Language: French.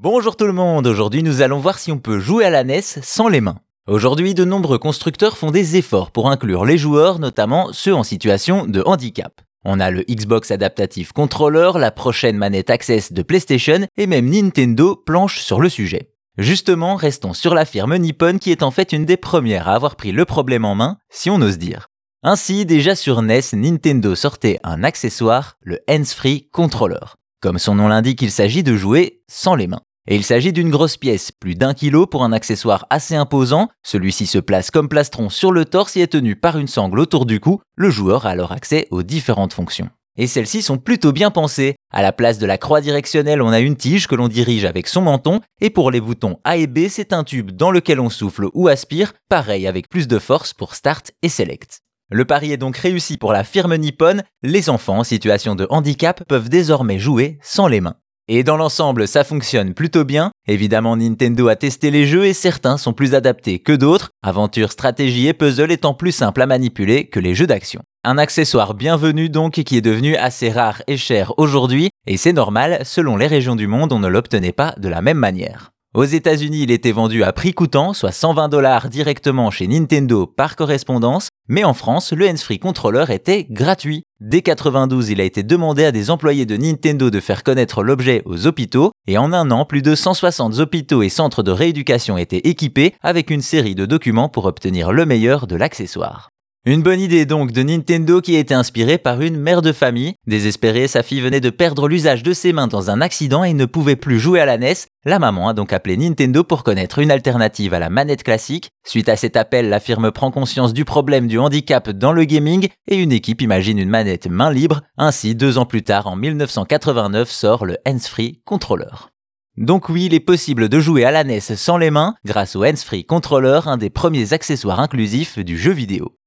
Bonjour tout le monde, aujourd'hui nous allons voir si on peut jouer à la NES sans les mains. Aujourd'hui, de nombreux constructeurs font des efforts pour inclure les joueurs, notamment ceux en situation de handicap. On a le Xbox Adaptative Controller, la prochaine manette Access de PlayStation et même Nintendo planche sur le sujet. Justement, restons sur la firme Nippon qui est en fait une des premières à avoir pris le problème en main, si on ose dire. Ainsi, déjà sur NES, Nintendo sortait un accessoire, le Hands-Free Controller. Comme son nom l'indique, il s'agit de jouer sans les mains. Et il s'agit d'une grosse pièce, plus d'un kilo pour un accessoire assez imposant. Celui-ci se place comme plastron sur le torse et est tenu par une sangle autour du cou. Le joueur a alors accès aux différentes fonctions. Et celles-ci sont plutôt bien pensées. À la place de la croix directionnelle, on a une tige que l'on dirige avec son menton, et pour les boutons A et B, c'est un tube dans lequel on souffle ou aspire, pareil avec plus de force pour Start et Select. Le pari est donc réussi pour la firme Nippon, les enfants en situation de handicap peuvent désormais jouer sans les mains. Et dans l'ensemble, ça fonctionne plutôt bien. Évidemment, Nintendo a testé les jeux et certains sont plus adaptés que d'autres, aventure, stratégie et puzzle étant plus simples à manipuler que les jeux d'action. Un accessoire bienvenu donc qui est devenu assez rare et cher aujourd'hui, et c'est normal, selon les régions du monde, on ne l'obtenait pas de la même manière. Aux États-Unis, il était vendu à prix coûtant, soit 120 dollars directement chez Nintendo par correspondance, mais en France, le hands-free controller était gratuit. Dès 92, il a été demandé à des employés de Nintendo de faire connaître l'objet aux hôpitaux, et en un an, plus de 160 hôpitaux et centres de rééducation étaient équipés avec une série de documents pour obtenir le meilleur de l'accessoire. Une bonne idée donc de Nintendo qui été inspirée par une mère de famille. Désespérée, sa fille venait de perdre l'usage de ses mains dans un accident et ne pouvait plus jouer à la NES. La maman a donc appelé Nintendo pour connaître une alternative à la manette classique. Suite à cet appel, la firme prend conscience du problème du handicap dans le gaming et une équipe imagine une manette main libre. Ainsi, deux ans plus tard, en 1989, sort le Hands-Free Controller. Donc oui, il est possible de jouer à la NES sans les mains grâce au Hands-Free Controller, un des premiers accessoires inclusifs du jeu vidéo.